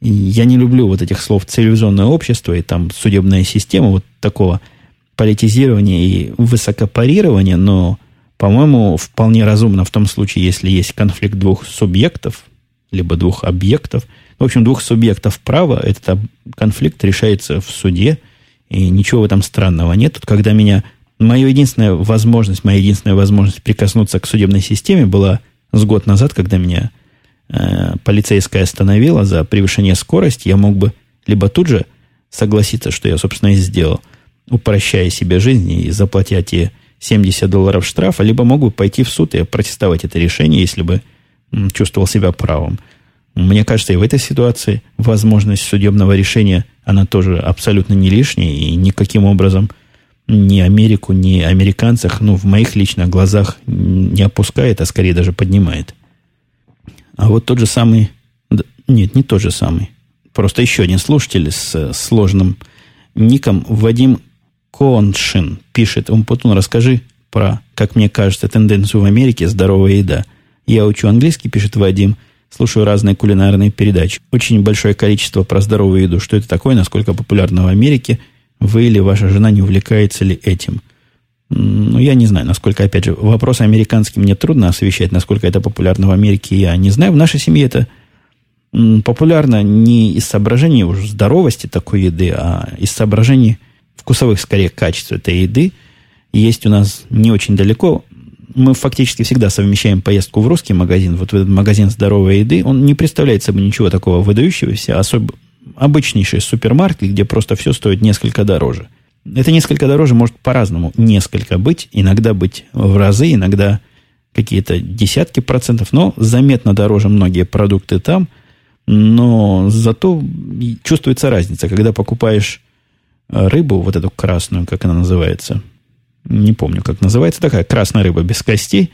и я не люблю вот этих слов цивилизованное общество и там судебная система вот такого – политизирования и высокопарирования, но, по-моему, вполне разумно в том случае, если есть конфликт двух субъектов, либо двух объектов. В общем, двух субъектов права, этот конфликт решается в суде, и ничего в этом странного нет. Тут, когда меня... Моя единственная возможность, моя единственная возможность прикоснуться к судебной системе была с год назад, когда меня э, полицейская остановила за превышение скорости, я мог бы либо тут же согласиться, что я, собственно, и сделал – упрощая себе жизнь и заплатя те 70 долларов штрафа, либо мог бы пойти в суд и протестовать это решение, если бы чувствовал себя правым. Мне кажется, и в этой ситуации возможность судебного решения, она тоже абсолютно не лишняя и никаким образом ни Америку, ни американцев, ну, в моих личных глазах не опускает, а скорее даже поднимает. А вот тот же самый, нет, не тот же самый, просто еще один слушатель с сложным ником Вадим Коншин пишет, Умпутун, расскажи про, как мне кажется, тенденцию в Америке здоровая еда. Я учу английский, пишет Вадим, слушаю разные кулинарные передачи. Очень большое количество про здоровую еду. Что это такое, насколько популярно в Америке? Вы или ваша жена не увлекается ли этим? Ну, я не знаю, насколько, опять же, вопрос американский мне трудно освещать, насколько это популярно в Америке, я не знаю. В нашей семье это популярно не из соображений уж здоровости такой еды, а из соображений вкусовых, скорее, качеств этой еды есть у нас не очень далеко. Мы фактически всегда совмещаем поездку в русский магазин, вот в этот магазин здоровой еды. Он не представляет собой ничего такого выдающегося, особо обычнейший супермаркет, где просто все стоит несколько дороже. Это несколько дороже может по-разному несколько быть, иногда быть в разы, иногда какие-то десятки процентов, но заметно дороже многие продукты там, но зато чувствуется разница, когда покупаешь рыбу, вот эту красную, как она называется. Не помню, как называется. Такая красная рыба без костей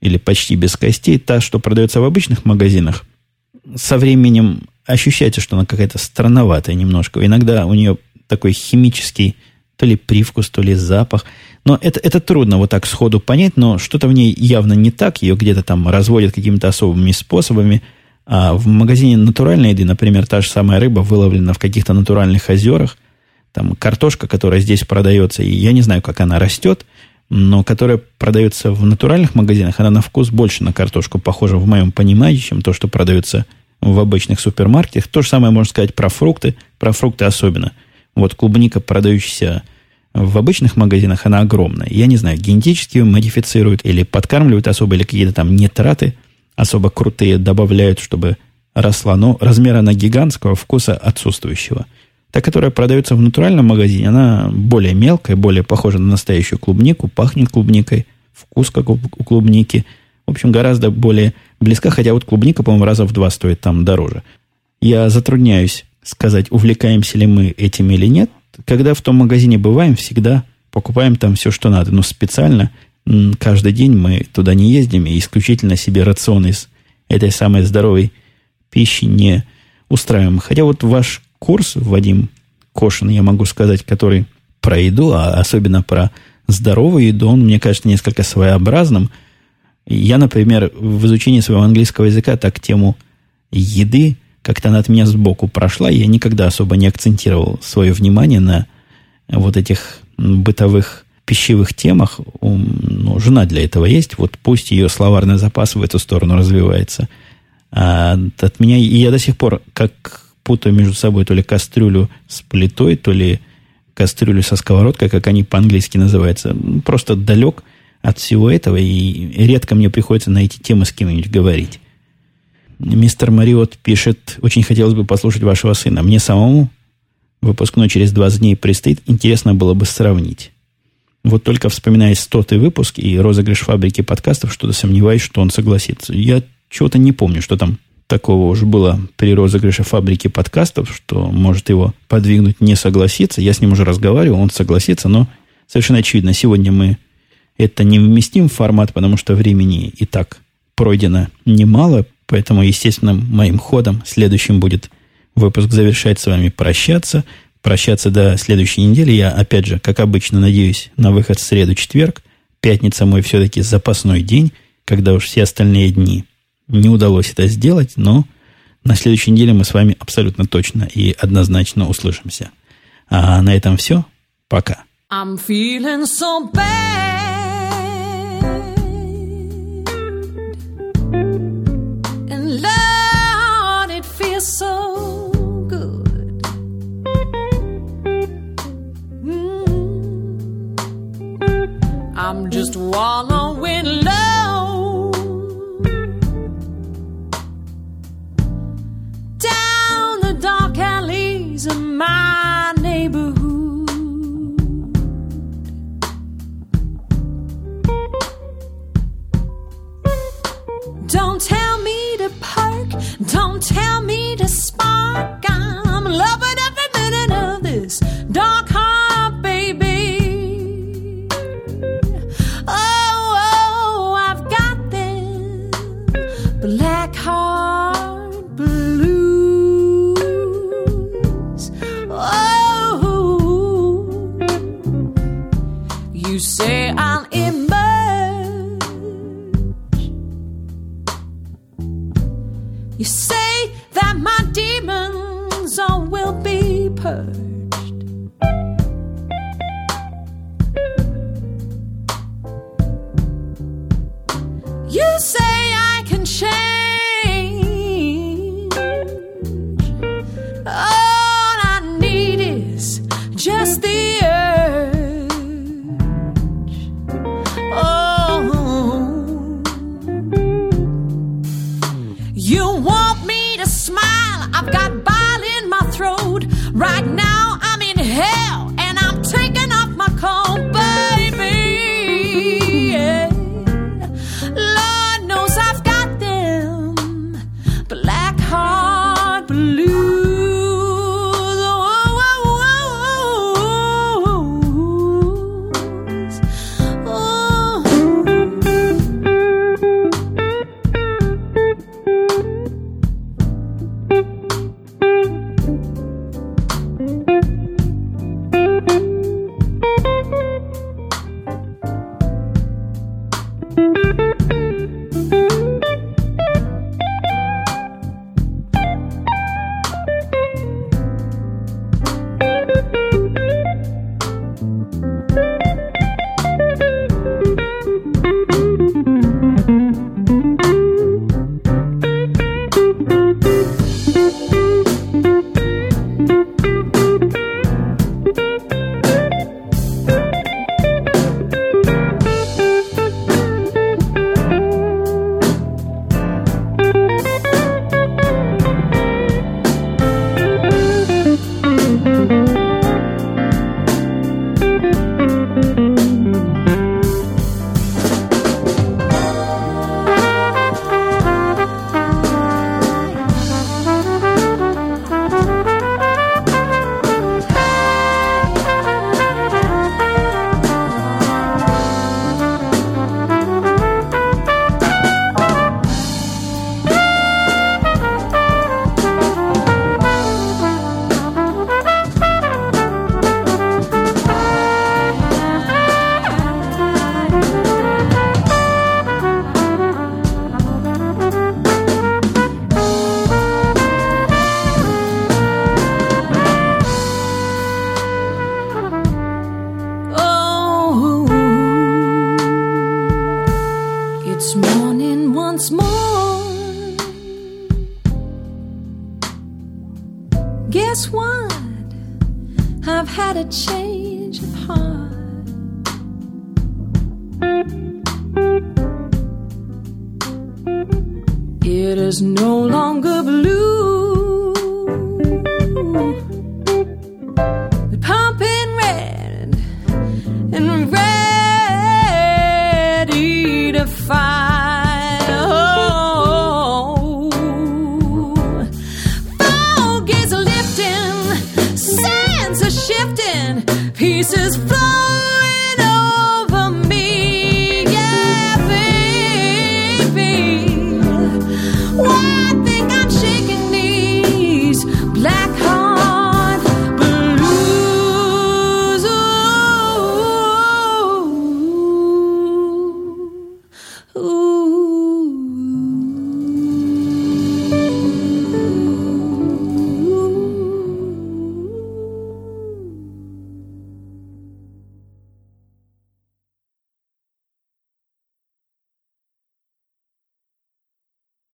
или почти без костей. Та, что продается в обычных магазинах. Со временем ощущается, что она какая-то странноватая немножко. Иногда у нее такой химический то ли привкус, то ли запах. Но это, это трудно вот так сходу понять, но что-то в ней явно не так. Ее где-то там разводят какими-то особыми способами. А в магазине натуральной еды, например, та же самая рыба выловлена в каких-то натуральных озерах, там картошка, которая здесь продается, и я не знаю, как она растет, но которая продается в натуральных магазинах, она на вкус больше на картошку похожа в моем понимании, чем то, что продается в обычных супермаркетах. То же самое можно сказать про фрукты, про фрукты особенно. Вот клубника, продающаяся в обычных магазинах, она огромная. Я не знаю, генетически ее модифицируют или подкармливают особо, или какие-то там нитраты особо крутые добавляют, чтобы росла. Но размера она гигантского, вкуса отсутствующего – Та, которая продается в натуральном магазине, она более мелкая, более похожа на настоящую клубнику, пахнет клубникой, вкус как у клубники. В общем, гораздо более близка, хотя вот клубника, по-моему, раза в два стоит там дороже. Я затрудняюсь сказать, увлекаемся ли мы этим или нет. Когда в том магазине бываем, всегда покупаем там все, что надо. Но специально каждый день мы туда не ездим и исключительно себе рацион из этой самой здоровой пищи не устраиваем. Хотя вот ваш курс, Вадим Кошин, я могу сказать, который про еду, а особенно про здоровую еду, он, мне кажется, несколько своеобразным. Я, например, в изучении своего английского языка так тему еды как-то она от меня сбоку прошла. Я никогда особо не акцентировал свое внимание на вот этих бытовых пищевых темах, ну, жена для этого есть, вот пусть ее словарный запас в эту сторону развивается. А от меня, и я до сих пор как путаю между собой то ли кастрюлю с плитой, то ли кастрюлю со сковородкой, как они по-английски называются. Просто далек от всего этого, и редко мне приходится на эти темы с кем-нибудь говорить. Мистер Мариот пишет, очень хотелось бы послушать вашего сына. Мне самому выпускной через 20 дней предстоит, интересно было бы сравнить. Вот только вспоминая стотый выпуск и розыгрыш фабрики подкастов, что-то сомневаюсь, что он согласится. Я чего-то не помню, что там такого уже было при розыгрыше фабрики подкастов, что может его подвигнуть не согласиться. Я с ним уже разговаривал, он согласится, но совершенно очевидно, сегодня мы это не вместим в формат, потому что времени и так пройдено немало, поэтому, естественно, моим ходом следующим будет выпуск завершать с вами прощаться. Прощаться до следующей недели. Я, опять же, как обычно, надеюсь на выход в среду-четверг. Пятница мой все-таки запасной день, когда уж все остальные дни не удалось это сделать, но на следующей неделе мы с вами абсолютно точно и однозначно услышимся. А на этом все. Пока. I'm feeling so bad. And Lord, it feels so good. Mm. I'm just wallowing